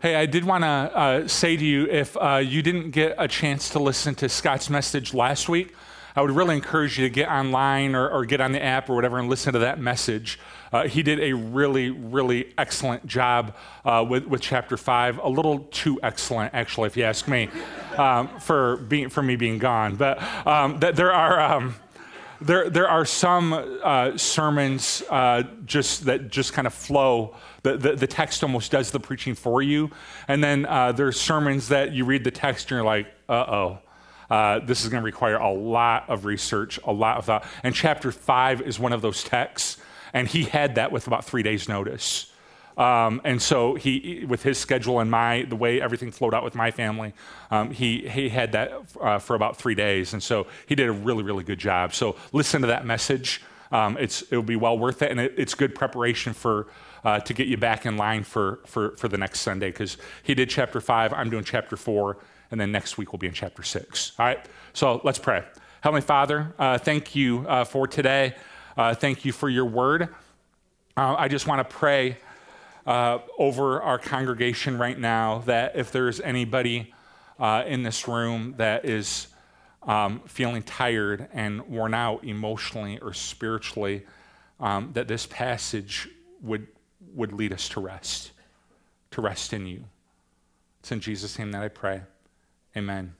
Hey, I did want to uh, say to you if uh, you didn't get a chance to listen to Scott's message last week, I would really encourage you to get online or, or get on the app or whatever and listen to that message. Uh, he did a really, really excellent job uh, with, with chapter five. A little too excellent, actually, if you ask me, um, for, being, for me being gone. But um, th- there are. Um, there, there are some uh, sermons uh, just that just kind of flow. The, the, the, text almost does the preaching for you. And then uh, there's sermons that you read the text and you're like, uh-oh. Uh, this is going to require a lot of research, a lot of thought. And chapter five is one of those texts, and he had that with about three days' notice. Um, and so he, with his schedule and my, the way everything flowed out with my family, um, he, he had that uh, for about three days. And so he did a really, really good job. So listen to that message. Um, it's, it'll be well worth it. And it, it's good preparation for, uh, to get you back in line for, for, for the next Sunday. Because he did chapter five, I'm doing chapter four, and then next week we'll be in chapter six. All right? So let's pray. Heavenly Father, uh, thank you uh, for today. Uh, thank you for your word. Uh, I just want to pray uh, over our congregation right now that if there's anybody uh, in this room that is um, feeling tired and worn out emotionally or spiritually, um, that this passage would, would lead us to rest, to rest in you. It's in Jesus' name that I pray. Amen.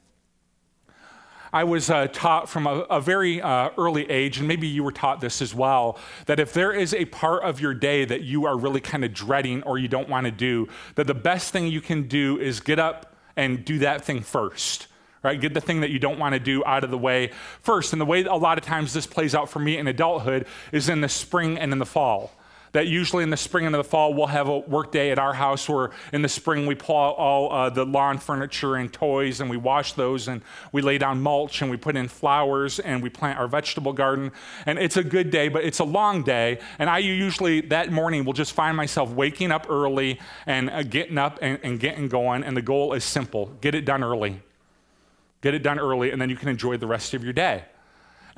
I was uh, taught from a, a very uh, early age, and maybe you were taught this as well, that if there is a part of your day that you are really kind of dreading or you don't want to do, that the best thing you can do is get up and do that thing first. Right? Get the thing that you don't want to do out of the way first. And the way a lot of times this plays out for me in adulthood is in the spring and in the fall that usually in the spring and the fall we'll have a work day at our house where in the spring we pull out all uh, the lawn furniture and toys and we wash those and we lay down mulch and we put in flowers and we plant our vegetable garden. And it's a good day but it's a long day. And i usually that morning will just find myself waking up early and uh, getting up and, and getting going. And the goal is simple. Get it done early. Get it done early and then you can enjoy the rest of your day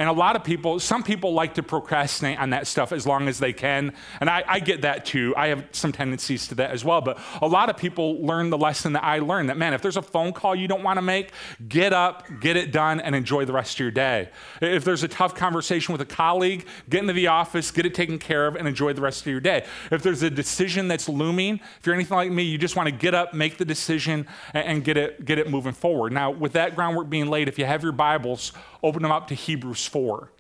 and a lot of people, some people like to procrastinate on that stuff as long as they can. And I, I, get that too. I have some tendencies to that as well. But a lot of people learn the lesson that I learned that, man, if there's a phone call you don't want to make, get up, get it done, and enjoy the rest of your day. If there's a tough conversation with a colleague, get into the office, get it taken care of, and enjoy the rest of your day. If there's a decision that's looming, if you're anything like me, you just want to get up, make the decision, and, and get, it, get it moving forward. Now, with that groundwork being laid, if you have your Bibles, open them up to Hebrews 4.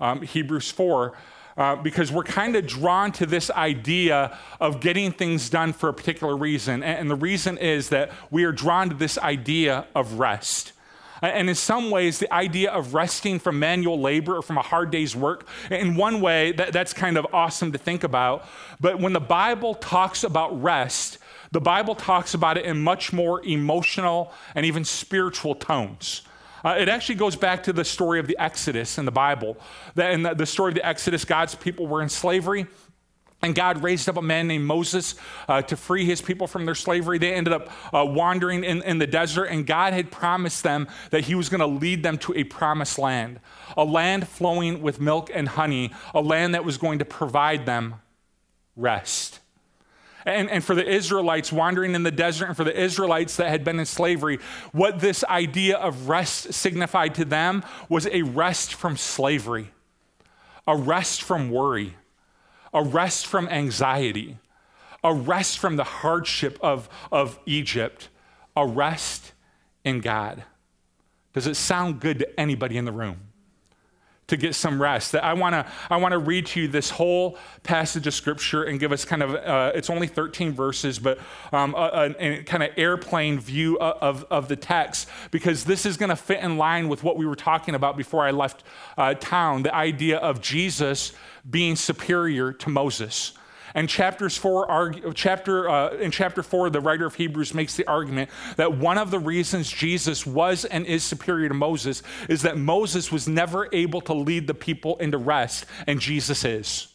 Um, Hebrews 4. Uh, because we're kind of drawn to this idea of getting things done for a particular reason. And, and, the reason is that we are drawn to this idea of rest. And in some ways, the idea of resting from manual labor or from a hard day's work, in one way, that, that's kind of awesome to think about. But when the Bible talks about rest, the Bible talks about it in much more emotional and even spiritual tones. Uh, it actually goes back to the story of the Exodus in the Bible. That in the, the story of the Exodus, God's people were in slavery. And God raised up a man named Moses uh, to free his people from their slavery. They ended up uh, wandering in, in the desert, and God had promised them that he was going to lead them to a promised land, a land flowing with milk and honey, a land that was going to provide them rest. And, and for the Israelites wandering in the desert, and for the Israelites that had been in slavery, what this idea of rest signified to them was a rest from slavery, a rest from worry, a rest from anxiety, a rest from the hardship of, of Egypt, a rest in God. Does it sound good to anybody in the room? To get some rest. That I want to I want to read to you this whole passage of scripture and give us kind of uh, it's only 13 verses, but um, a, a, a, kind of airplane view of, of the text because this is going to fit in line with what we were talking about before I left uh, town. The idea of Jesus being superior to Moses. And chapters four, argue, chapter, uh, in chapter four, the writer of Hebrews makes the argument that one of the reasons Jesus was and is superior to Moses is that Moses was never able to lead the people into rest, and Jesus is.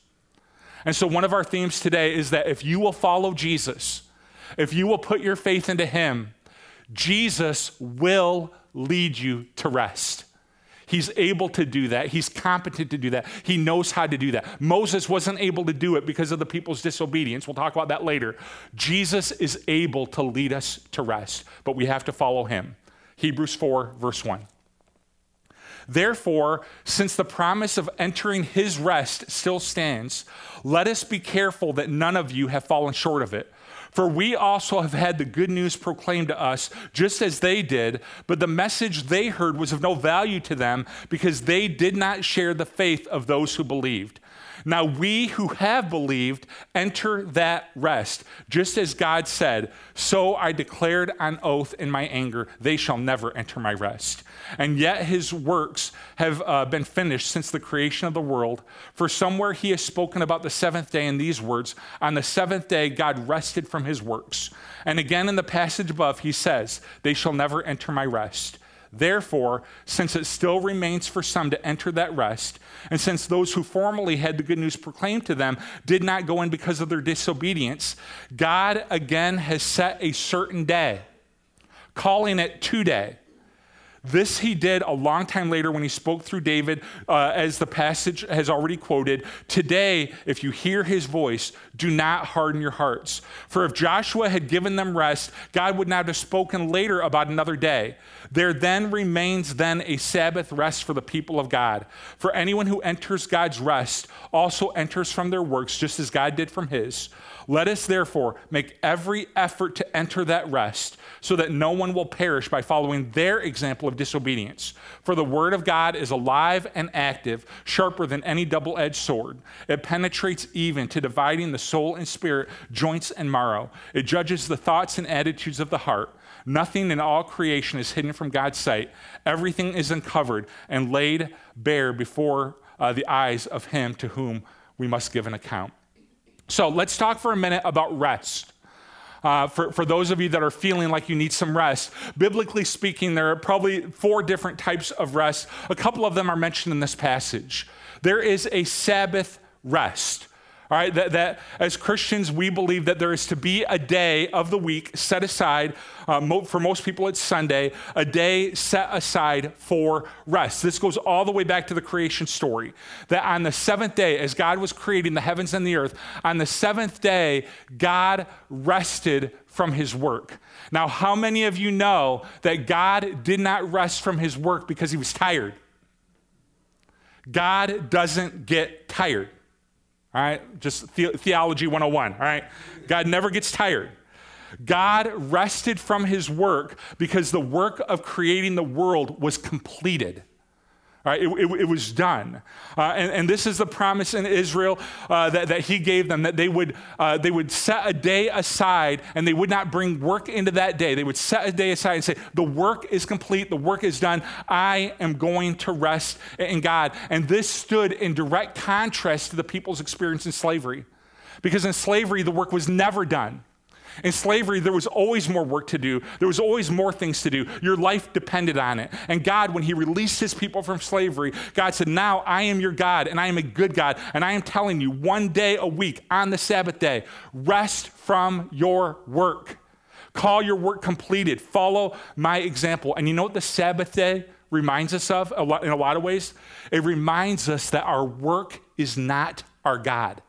And so, one of our themes today is that if you will follow Jesus, if you will put your faith into him, Jesus will lead you to rest. He's able to do that. He's competent to do that. He knows how to do that. Moses wasn't able to do it because of the people's disobedience. We'll talk about that later. Jesus is able to lead us to rest, but we have to follow him. Hebrews 4, verse 1. Therefore, since the promise of entering his rest still stands, let us be careful that none of you have fallen short of it. For we also have had the good news proclaimed to us, just as they did, but the message they heard was of no value to them because they did not share the faith of those who believed. Now we who have believed enter that rest, just as God said, So I declared on oath in my anger, they shall never enter my rest. And yet his works have uh, been finished since the creation of the world. For somewhere he has spoken about the seventh day in these words On the seventh day, God rested from his works. And again in the passage above, he says, They shall never enter my rest. Therefore, since it still remains for some to enter that rest, and since those who formerly had the good news proclaimed to them did not go in because of their disobedience, God again has set a certain day, calling it today this he did a long time later when he spoke through David, uh, as the passage has already quoted. Today, if you hear his voice, do not harden your hearts. For if Joshua had given them rest, God would not have spoken later about another day. There then remains then a Sabbath rest for the people of God. For anyone who enters God's rest also enters from their works, just as God did from his. Let us therefore make every effort to enter that rest, so that no one will perish by following their example of disobedience. For the word of God is alive and active, sharper than any double edged sword. It penetrates even to dividing the soul and spirit, joints and marrow. It judges the thoughts and attitudes of the heart. Nothing in all creation is hidden from God's sight. Everything is uncovered and laid bare before uh, the eyes of Him to whom we must give an account. So let's talk for a minute about rest. Uh, for, for those of you that are feeling like you need some rest, biblically speaking, there are probably four different types of rest. A couple of them are mentioned in this passage. There is a Sabbath rest. All right, that, that as Christians, we believe that there is to be a day of the week set aside, uh, mo- for most people it's Sunday, a day set aside for rest. This goes all the way back to the creation story. That on the seventh day, as God was creating the heavens and the earth, on the seventh day, God rested from his work. Now, how many of you know that God did not rest from his work because he was tired? God doesn't get tired. All right, just the- theology 101. All right, God never gets tired. God rested from his work because the work of creating the world was completed. Right, it, it, it, was done. Uh, and, and, this is the promise in Israel uh, that, that he gave them that they would, uh, they would set a day aside and they would not bring work into that day. They would set a day aside and say, The work is complete, the work is done. I am going to rest in God. And this stood in direct contrast to the people's experience in slavery. Because in slavery, the work was never done. In slavery, there was always more work to do, there was always more things to do. Your life depended on it. And God, when He released His people from slavery, God said, Now I am your God, and I am a good God, and I am telling you one day a week on the Sabbath day, rest from your work. Call your work completed. Follow my example. And you know what the Sabbath day reminds us of in a lot of ways? It reminds us that our work is not our God.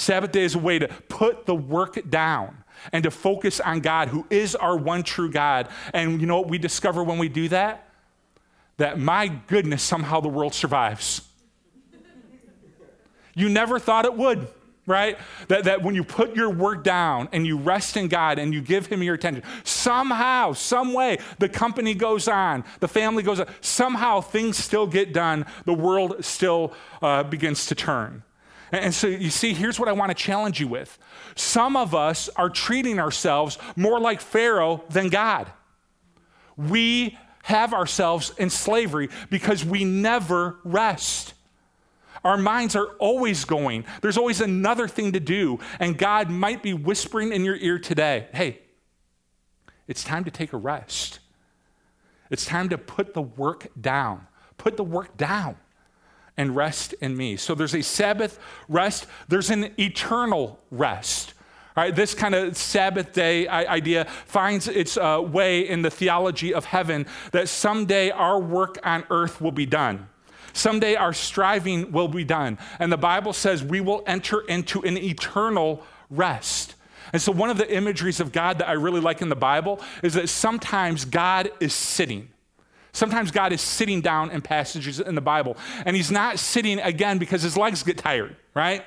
Sabbath day is a way to put the work down and to focus on God, who is our one true God. And you know what we discover when we do that? That my goodness, somehow the world survives. you never thought it would, right? That, that when you put your work down and you rest in God and you give Him your attention, somehow, some way, the company goes on, the family goes on, somehow things still get done, the world still uh, begins to turn. And so you see, here's what I want to challenge you with. Some of us are treating ourselves more like Pharaoh than God. We have ourselves in slavery because we never rest. Our minds are always going. There's always another thing to do. And God might be whispering in your ear today hey, it's time to take a rest. It's time to put the work down. Put the work down and rest in me. So there's a Sabbath rest, there's an eternal rest. All right, this kind of Sabbath day idea finds its uh, way in the theology of heaven that someday our work on earth will be done. Someday our striving will be done. And the Bible says we will enter into an eternal rest. And so, one of the imageries of God that I really like in the Bible is that sometimes God is sitting. Sometimes God is sitting down in passages in the Bible, and He's not sitting again because His legs get tired, right?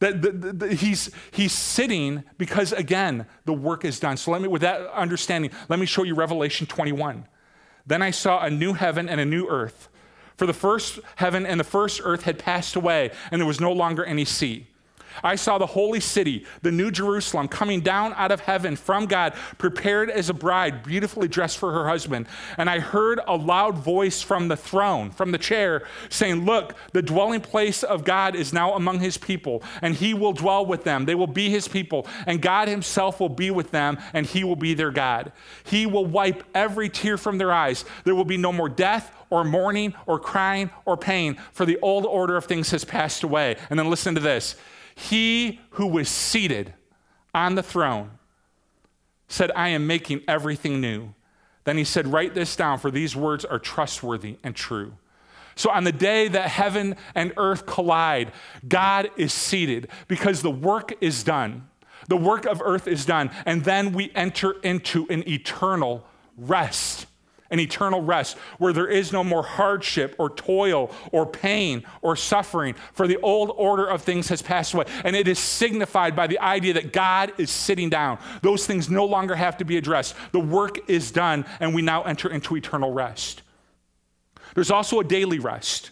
That, he's, he's sitting because, again, the work is done. So, let me, with that understanding, let me show you Revelation 21. Then I saw a new heaven and a new earth. For the first heaven and the first earth had passed away, and there was no longer any sea. I saw the holy city, the new Jerusalem, coming down out of heaven from God, prepared as a bride, beautifully dressed for her husband. And I heard a loud voice from the throne, from the chair, saying, Look, the dwelling place of God is now among his people, and he will dwell with them. They will be his people, and God himself will be with them, and he will be their God. He will wipe every tear from their eyes. There will be no more death or mourning or crying or pain, for the old order of things has passed away. And then listen to this. He who was seated on the throne said, I am making everything new. Then he said, Write this down, for these words are trustworthy and true. So, on the day that heaven and earth collide, God is seated because the work is done. The work of earth is done. And then we enter into an eternal rest an eternal rest where there is no more hardship or toil or pain or suffering, for the old order of things has passed away. And it is signified by the idea that God is sitting down. Those things no longer have to be addressed. The work is done, and we now enter into eternal rest. There's also a daily rest.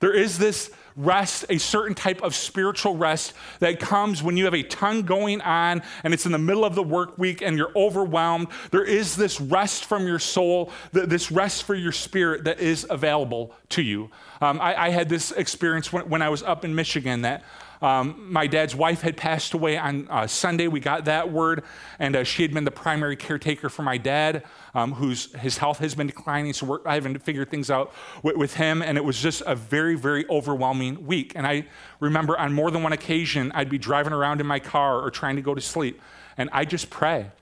There is this rest, a certain type of spiritual rest that comes when you have a ton going on and it's in the middle of the work week and you're overwhelmed. There is this rest from your soul, this rest for your spirit that is available to you. Um, I, I, had this experience when, when I was up in Michigan that um, my dad's wife had passed away on uh, Sunday. We got that word, and uh, she had been the primary caretaker for my dad, um, whose his health has been declining. So I haven't figured things out with, with him, and it was just a very, very overwhelming week. And I remember on more than one occasion, I'd be driving around in my car or trying to go to sleep, and I just pray,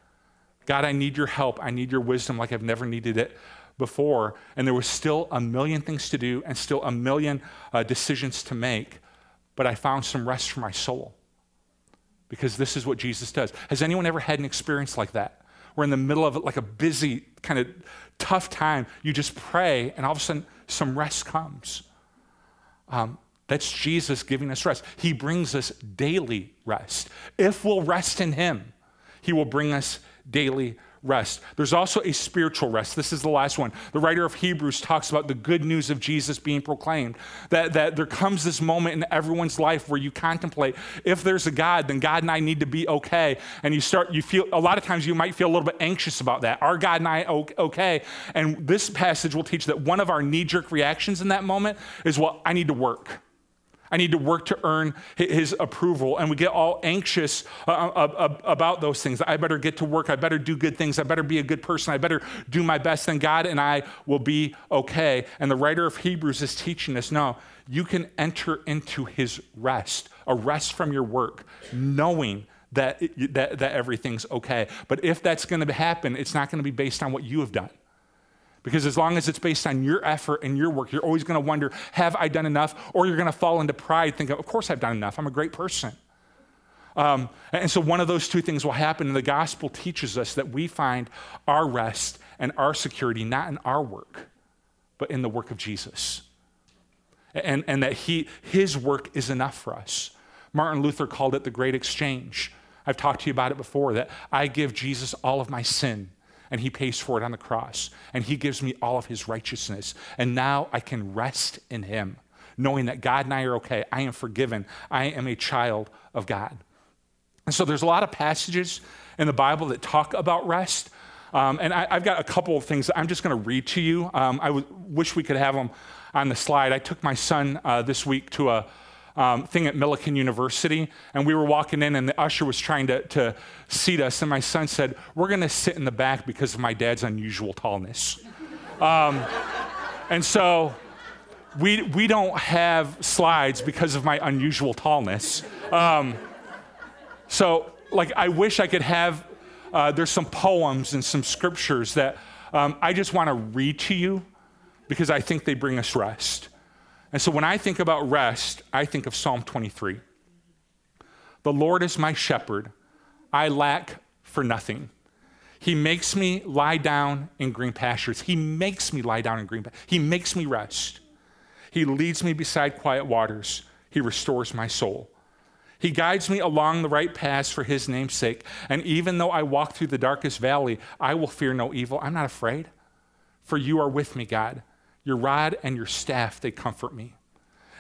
God, I need your help. I need your wisdom like I've never needed it before. And there was still a million things to do and still a million uh, decisions to make but I found some rest for my soul. Because this is what Jesus does. Has anyone ever had an experience like that? Where in the middle of like a busy, kind of tough time, you just pray, and all of a sudden some rest comes. Um, that's Jesus giving us rest. He brings us daily rest. If we'll rest in Him, He will bring us daily rest. There's also a spiritual rest. This is the last one. The writer of Hebrews talks about the good news of Jesus being proclaimed. That, that there comes this moment in everyone's life where you contemplate if there's a God, then God and I need to be okay. And you start, you feel, a lot of times you might feel a little bit anxious about that. Are God and I okay? And this passage will teach that one of our knee jerk reactions in that moment is, well, I need to work. I need to work to earn his approval. And we get all anxious uh, uh, uh, about those things. I better get to work. I better do good things. I better be a good person. I better do my best. And God and I will be okay. And the writer of Hebrews is teaching us no, you can enter into his rest, a rest from your work, knowing that, that, that everything's okay. But if that's going to happen, it's not going to be based on what you have done. Because as long as it's based on your effort and your work, you're always going to wonder, have I done enough? Or you're going to fall into pride, think, of course I've done enough. I'm a great person. Um, and so one of those two things will happen. And the gospel teaches us that we find our rest and our security not in our work, but in the work of Jesus. And, and that he, his work is enough for us. Martin Luther called it the great exchange. I've talked to you about it before that I give Jesus all of my sin and he pays for it on the cross. And he gives me all of his righteousness. And now I can rest in him, knowing that God and I are okay. I am forgiven. I am a child of God. And so there's a lot of passages in the Bible that talk about rest. Um, and I, have got a couple of things I'm just going to read to you. Um, I w- wish we could have them on the slide. I took my son uh, this week to a um, thing at Millikin University, and we were walking in, and the usher was trying to, to seat us, and my son said, We're going to sit in the back because of my dad's unusual tallness. Um, and so we, we don't have slides because of my unusual tallness. Um, so like, I wish I could have, uh, there's some poems and some scriptures that um, I just want to read to you because I think they bring us rest. And so when I think about rest, I think of Psalm 23. The Lord is my shepherd, I lack for nothing. He makes me lie down in green pastures. He makes me lie down in green pastures. He makes me rest. He leads me beside quiet waters. He restores my soul. He guides me along the right paths for his name's sake. And even though I walk through the darkest valley, I will fear no evil. I'm not afraid, for you are with me, God. Your rod and your staff, they comfort me.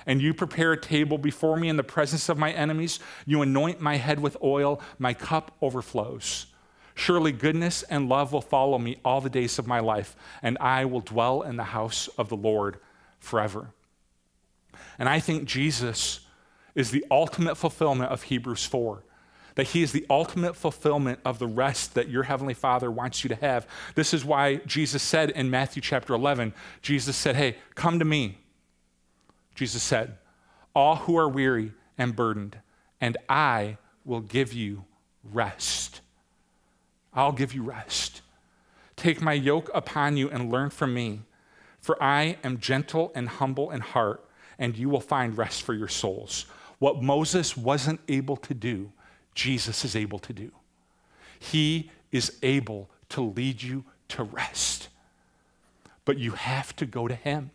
And you prepare a table before me in the presence of my enemies. You anoint my head with oil, my cup overflows. Surely goodness and love will follow me all the days of my life, and I will dwell in the house of the Lord forever. And I think Jesus is the ultimate fulfillment of Hebrews 4. That he is the ultimate fulfillment of the rest that your heavenly Father wants you to have. This is why Jesus said in Matthew chapter 11, Jesus said, Hey, come to me. Jesus said, All who are weary and burdened, and I will give you rest. I'll give you rest. Take my yoke upon you and learn from me, for I am gentle and humble in heart, and you will find rest for your souls. What Moses wasn't able to do, Jesus is able to do. He is able to lead you to rest. But you have to go to Him.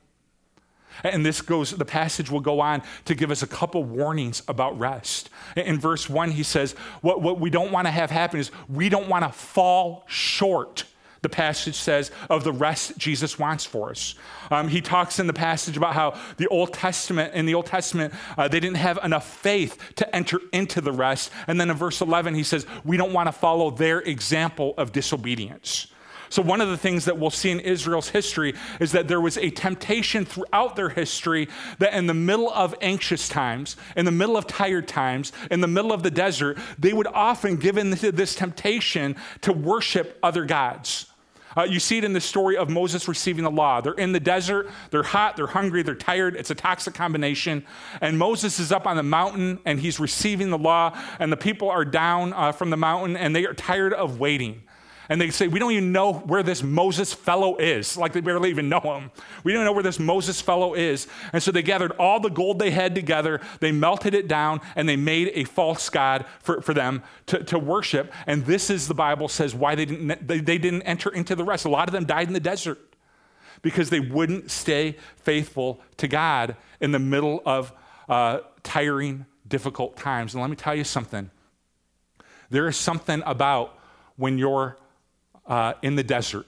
And this goes, the passage will go on to give us a couple warnings about rest. In verse one, he says, What, what we don't want to have happen is we don't want to fall short the passage says, of the rest Jesus wants for us. Um, he talks in the passage about how the Old Testament, in the Old Testament, uh, they didn't have enough faith to enter into the rest. And then in verse 11, he says, we don't want to follow their example of disobedience. So, one of the things that we'll see in Israel's history is that there was a temptation throughout their history that in the middle of anxious times, in the middle of tired times, in the middle of the desert, they would often give in to this temptation to worship other gods. Uh, you see it in the story of Moses receiving the law. They're in the desert, they're hot, they're hungry, they're tired. It's a toxic combination. And Moses is up on the mountain and he's receiving the law, and the people are down uh, from the mountain and they are tired of waiting and they say, We don't even know where this Moses fellow is. Like they barely even know him. We don't know where this Moses fellow is. And so they gathered all the gold they had together, they melted it down, and they made a false God for, for them to, to worship. And this is, the Bible says, why they didn't, they, they didn't enter into the rest. A lot of them died in the desert because they wouldn't stay faithful to God in the middle of uh, tiring, difficult times. And let me tell you something there is something about when you're uh, in the desert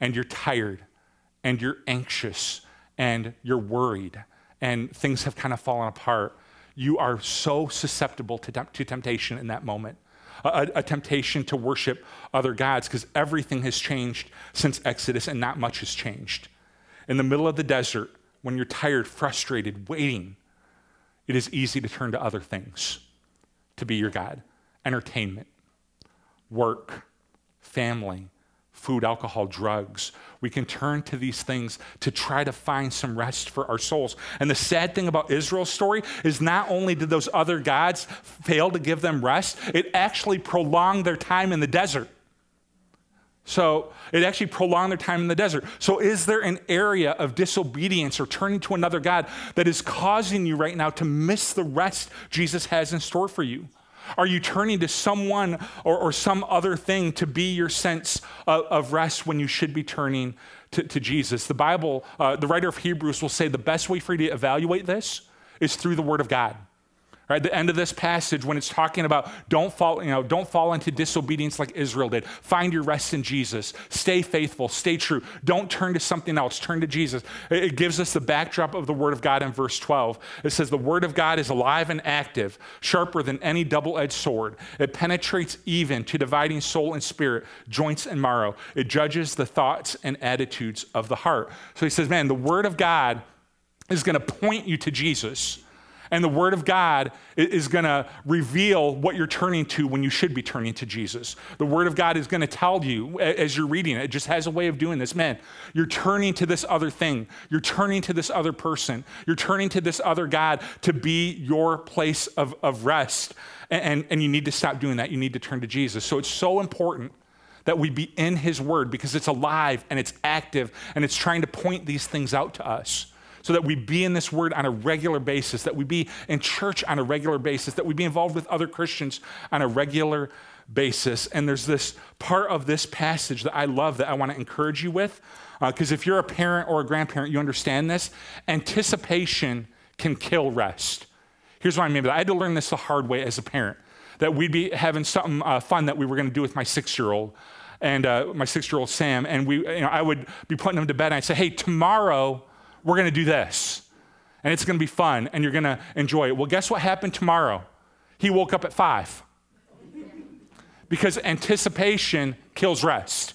and you're tired and you're anxious and you're worried and things have kind of fallen apart, you are so susceptible to, to temptation in that moment. A, a temptation to worship other gods because everything has changed since Exodus and not much has changed. In the middle of the desert, when you're tired, frustrated, waiting, it is easy to turn to other things to be your God entertainment, work, family, food, alcohol, drugs. We can turn to these things to try to find some rest for our souls. And the sad thing about Israel's story is not only did those other gods fail to give them rest, it actually prolonged their time in the desert. So it actually prolonged their time in the desert. So, is there an area of disobedience or turning to another God that is causing you right now to miss the rest Jesus has in store for you? Are you turning to someone or, or some other thing to be your sense of, of rest when you should be turning to, to Jesus? The Bible, uh, the writer of Hebrews will say the best way for you to evaluate this is through the Word of God. Right, the end of this passage, when it's talking about don't fall, you know, don't fall into disobedience like Israel did. Find your rest in Jesus. Stay faithful. Stay true. Don't turn to something else. Turn to Jesus. It gives us the backdrop of the Word of God in verse 12. It says, The Word of God is alive and active, sharper than any double edged sword. It penetrates even to dividing soul and spirit, joints and marrow. It judges the thoughts and attitudes of the heart. So he says, Man, the Word of God is going to point you to Jesus And the Word of God is going to reveal what you're turning to when you should be turning to Jesus. The Word of God is going to tell you as you're reading it, it just has a way of doing this. Man, you're turning to this other thing. You're turning to this other person. You're turning to this other God to be your place of, of rest. And, and, and you need to stop doing that. You need to turn to Jesus. So it's so important that we be in His Word because it's alive and it's active and it's trying to point these things out to us so that we be in this word on a regular basis, that we be in church on a regular basis, that we be involved with other Christians on a regular basis. And there's this part of this passage that I love that I want to encourage you with. Because uh, if you're a parent or a grandparent, you understand this. Anticipation can kill rest. Here's what I mean by that. I had to learn this the hard way as a parent that we'd be having something uh, fun that we were going to do with my six year old and uh, my six year old Sam. And we, you know, I would be putting him to bed and I'd say, hey, tomorrow, we're going to do this. And it's going to be fun and you're going to enjoy it. Well, guess what happened tomorrow? He woke up at five. Because anticipation kills rest.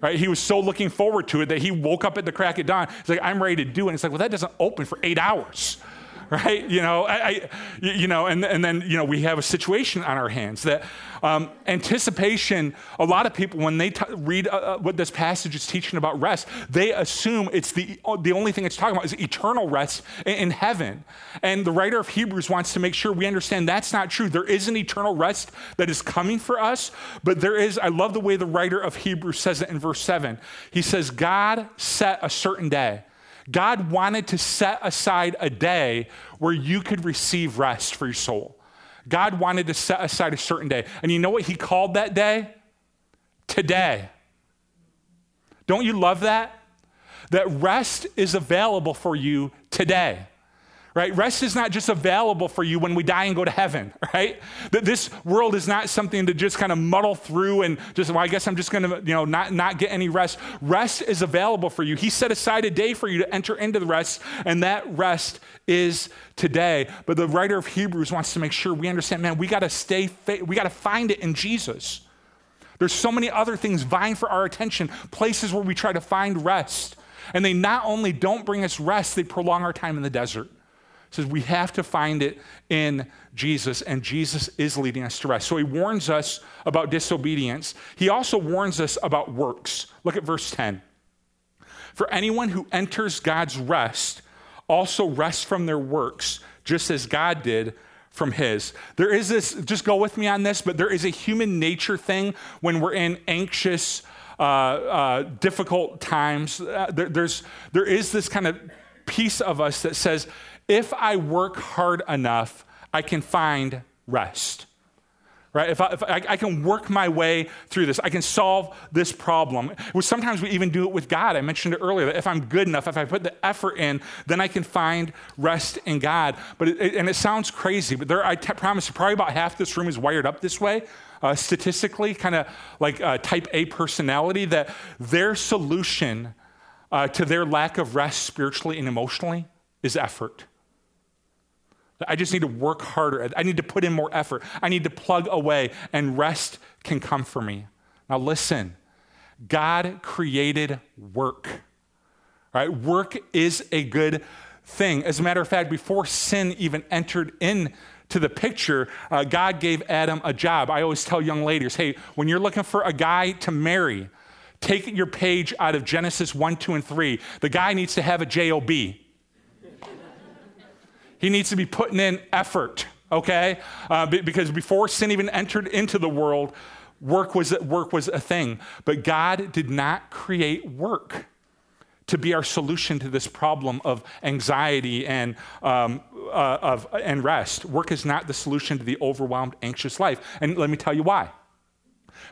Right? He was so looking forward to it that he woke up at the crack of dawn. He's like, I'm ready to do it. And it's like, well, that doesn't open for eight hours right? You know, I, I, you know, and, and then, you know, we have a situation on our hands that um, anticipation, a lot of people, when they t- read uh, uh, what this passage is teaching about rest, they assume it's the, the only thing it's talking about is eternal rest in, in heaven. And the writer of Hebrews wants to make sure we understand that's not true. There is an eternal rest that is coming for us, but there is, I love the way the writer of Hebrews says it in verse 7. He says, God set a certain day. God wanted to set aside a day where you could receive rest for your soul. God wanted to set aside a certain day. And you know what he called that day? Today. Don't you love that? That rest is available for you today right? Rest is not just available for you when we die and go to heaven, right? That this world is not something to just kind of muddle through and just, well, I guess I'm just going to, you know, not, not get any rest. Rest is available for you. He set aside a day for you to enter into the rest, and that rest is today. But the writer of Hebrews wants to make sure we understand, man, we got to stay, we got to find it in Jesus. There's so many other things vying for our attention, places where we try to find rest. And they not only don't bring us rest, they prolong our time in the desert says we have to find it in Jesus, and Jesus is leading us to rest. So he warns us about disobedience. He also warns us about works. Look at verse 10. For anyone who enters God's rest also rests from their works, just as God did from his. There is this, just go with me on this, but there is a human nature thing when we're in anxious, uh, uh, difficult times. Uh, there, there's, there is this kind of piece of us that says, if I work hard enough, I can find rest. Right? If, I, if I, I, can work my way through this, I can solve this problem. Sometimes we even do it with God. I mentioned it earlier that if I'm good enough, if I put the effort in, then I can find rest in God. But it, and it sounds crazy, but there, I t- promise you, probably about half this room is wired up this way. Uh, statistically, kind of like uh, type A personality, that their solution uh, to their lack of rest spiritually and emotionally is effort. I just need to work harder. I need to put in more effort. I need to plug away, and rest can come for me. Now, listen God created work, right? Work is a good thing. As a matter of fact, before sin even entered into the picture, uh, God gave Adam a job. I always tell young ladies hey, when you're looking for a guy to marry, take your page out of Genesis 1, 2, and 3. The guy needs to have a job. He needs to be putting in effort, okay? Uh, because before sin even entered into the world, work was, work was a thing. But God did not create work to be our solution to this problem of anxiety and, um, uh, of, and rest. Work is not the solution to the overwhelmed, anxious life. And let me tell you why.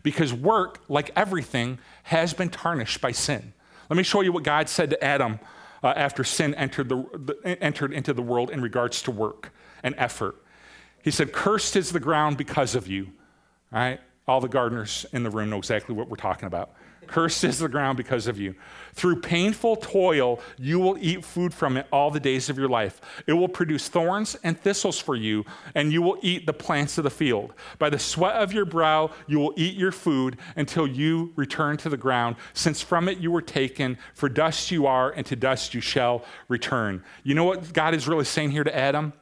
Because work, like everything, has been tarnished by sin. Let me show you what God said to Adam uh, after sin entered, the, entered into the world in regards to work and effort. He said, Cursed is the ground because of you. All right? All the gardeners in the room know exactly what we're talking about. Cursed is the ground because of you. Through painful toil, you will eat food from it all the days of your life. It will produce thorns and thistles for you, and you will eat the plants of the field. By the sweat of your brow, you will eat your food until you return to the ground, since from it you were taken. For dust you are, and to dust you shall return. You know what God is really saying here to Adam?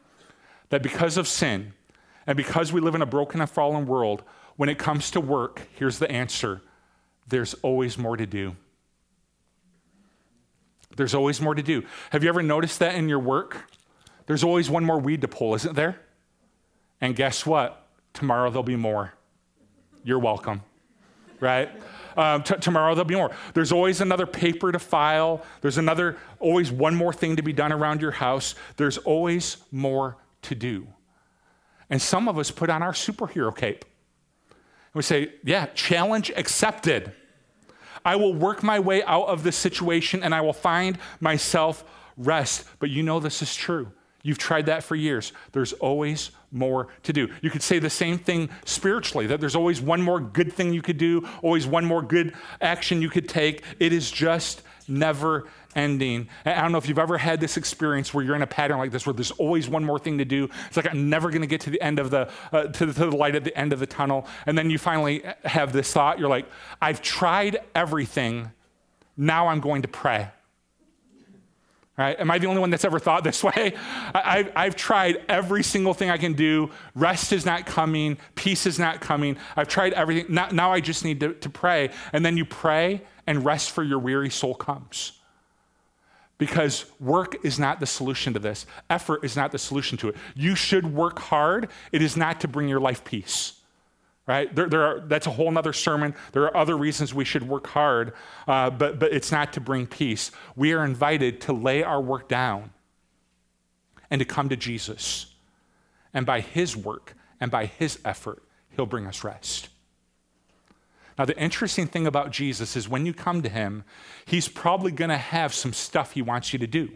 that because of sin and because we live in a broken and fallen world, when it comes to work, here's the answer there's always more to do. There's always more to do. Have you ever noticed that in your work? There's always one more weed to pull, isn't there? And guess what? Tomorrow there'll be more. You're welcome, right? Um, t- tomorrow there'll be more. There's always another paper to file. There's another, always one more thing to be done around your house. There's always more to do. And some of us put on our superhero cape. And we say, yeah, challenge accepted. I will work my way out of this situation and I will find myself rest. But you know this is true. You've tried that for years. There's always more to do. You could say the same thing spiritually that there's always one more good thing you could do, always one more good action you could take. It is just never ending. I don't know if you've ever had this experience where you're in a pattern like this where there's always one more thing to do. It's like I'm never going to get to the end of the, uh, to the to the light at the end of the tunnel. And then you finally have this thought. You're like, I've tried everything. Now I'm going to pray. Right? Am I the only one that's ever thought this way? I, have tried every single thing I can do. Rest is not coming. Peace is not coming. I've tried everything. Now, now I just need to, to pray. And then you pray, and rest for your weary soul comes. Because work is not the solution to this, effort is not the solution to it. You should work hard, it is not to bring your life peace right? There, there are, that's a whole other sermon. There are other reasons we should work hard, uh, but, but it's not to bring peace. We are invited to lay our work down and to come to Jesus. And by his work and by his effort, he'll bring us rest. Now, the interesting thing about Jesus is when you come to him, he's probably going to have some stuff he wants you to do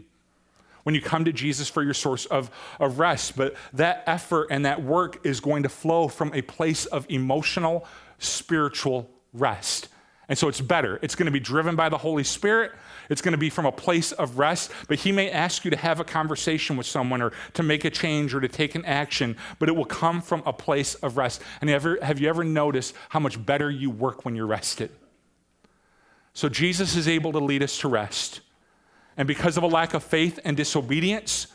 when you come to Jesus for your source of, of rest. But that effort and that work is going to flow from a place of emotional, spiritual rest. And so it's better. It's going to be driven by the Holy Spirit. It's going to be from a place of rest, but He may ask you to have a conversation with someone or to make a change or to take an action, but it will come from a place of rest. And ever, have you ever noticed how much better you work when you're rested? So Jesus is able to lead us to rest. And because of a lack of faith and disobedience,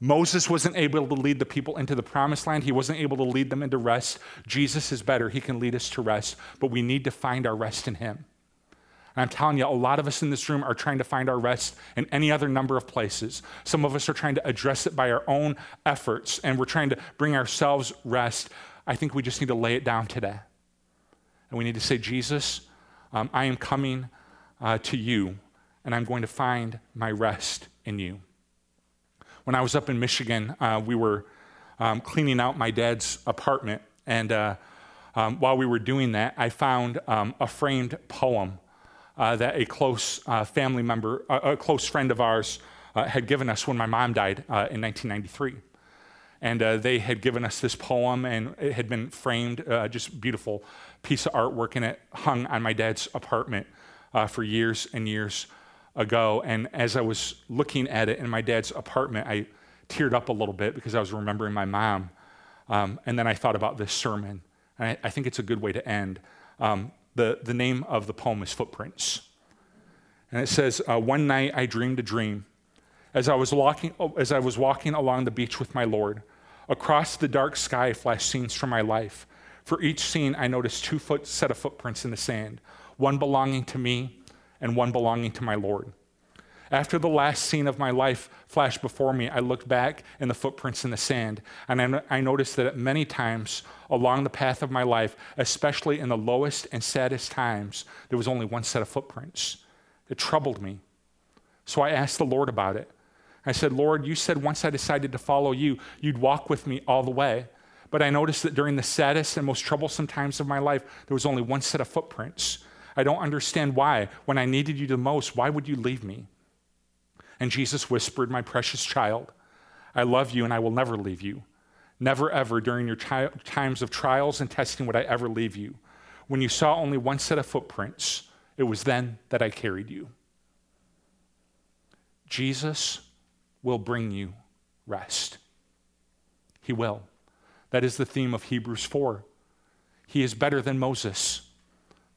Moses wasn't able to lead the people into the promised land. He wasn't able to lead them into rest. Jesus is better. He can lead us to rest, but we need to find our rest in Him. And I'm telling you, a lot of us in this room are trying to find our rest in any other number of places. Some of us are trying to address it by our own efforts, and we're trying to bring ourselves rest. I think we just need to lay it down today. And we need to say, Jesus, um, I am coming uh, to you and I'm going to find my rest in you. When I was up in Michigan, uh, we were um, cleaning out my dad's apartment, and uh, um, while we were doing that, I found um, a framed poem uh, that a close uh, family member, a close friend of ours, uh, had given us when my mom died uh, in 1993 and they had given us this poem and it had been framed just beautiful piece of artwork and it hung on my dad's apartment for years and years ago. And as I was looking at it in my dad's apartment, I teared up a little bit because I was remembering my mom. Um, and then I thought about this sermon. And I, I think it's a good way to end. Um, the, the name of the poem is Footprints. And it says, uh, One night I dreamed a dream. As I, was walking, as I was walking along the beach with my Lord, across the dark sky flashed scenes from my life. For each scene, I noticed two foot set of footprints in the sand, one belonging to me and one belonging to my Lord. After the last scene of my life flashed before me, I looked back in the footprints in the sand, and I, noticed that at many times along the path of my life, especially in the lowest and saddest times, there was only one set of footprints. It troubled me. So I asked the Lord about it. I said, Lord, you said once I decided to follow you, you'd walk with me all the way. But I noticed that during the saddest and most troublesome times of my life, there was only one set of footprints. I don't understand why. When I needed you the most, why would you leave me? And Jesus whispered, My precious child, I love you and I will never leave you. Never ever during your times of trials and testing would I ever leave you. When you saw only one set of footprints, it was then that I carried you. Jesus will bring you rest. He will. That is the theme of Hebrews 4. He is better than Moses.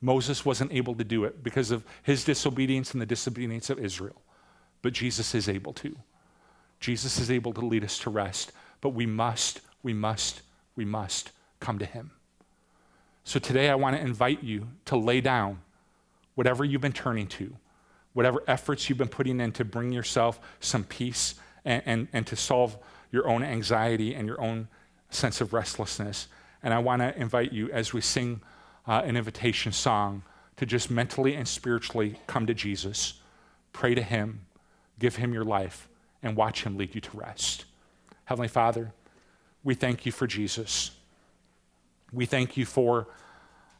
Moses wasn't able to do it because of his disobedience and the disobedience of Israel. But Jesus is able to. Jesus is able to lead us to rest. but we must, we must, we must come to Him. So today I want to invite you to lay down whatever you've been turning to, whatever efforts you've been putting in to bring yourself some peace and, and, and to solve your own anxiety and your own sense of restlessness. And I want to invite you as we sing uh, an invitation song to just mentally and spiritually come to Jesus, pray to Him, give Him your life, and watch Him lead you to rest. Heavenly Father, we thank you for Jesus. We thank you for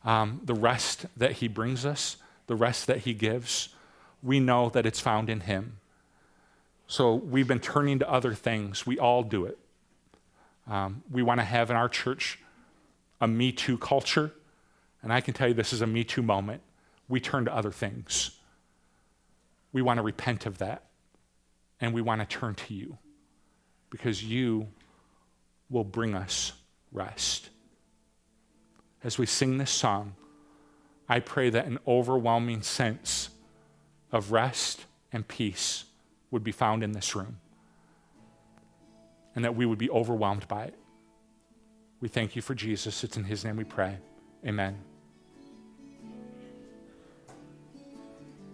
um, the rest that He brings us, the rest that He gives. We know that it's found in Him. So we've been turning to other things. We all do it. Um, we want to have in our church a Me Too culture. And I can tell you this is a Me Too moment. We turn to other things. We want to repent of that. And we want to turn to you because you will bring us rest. As we sing this song, I pray that an overwhelming sense of rest and peace would be found in this room and that we would be overwhelmed by it. We thank you for Jesus. It's in his name we pray. Amen.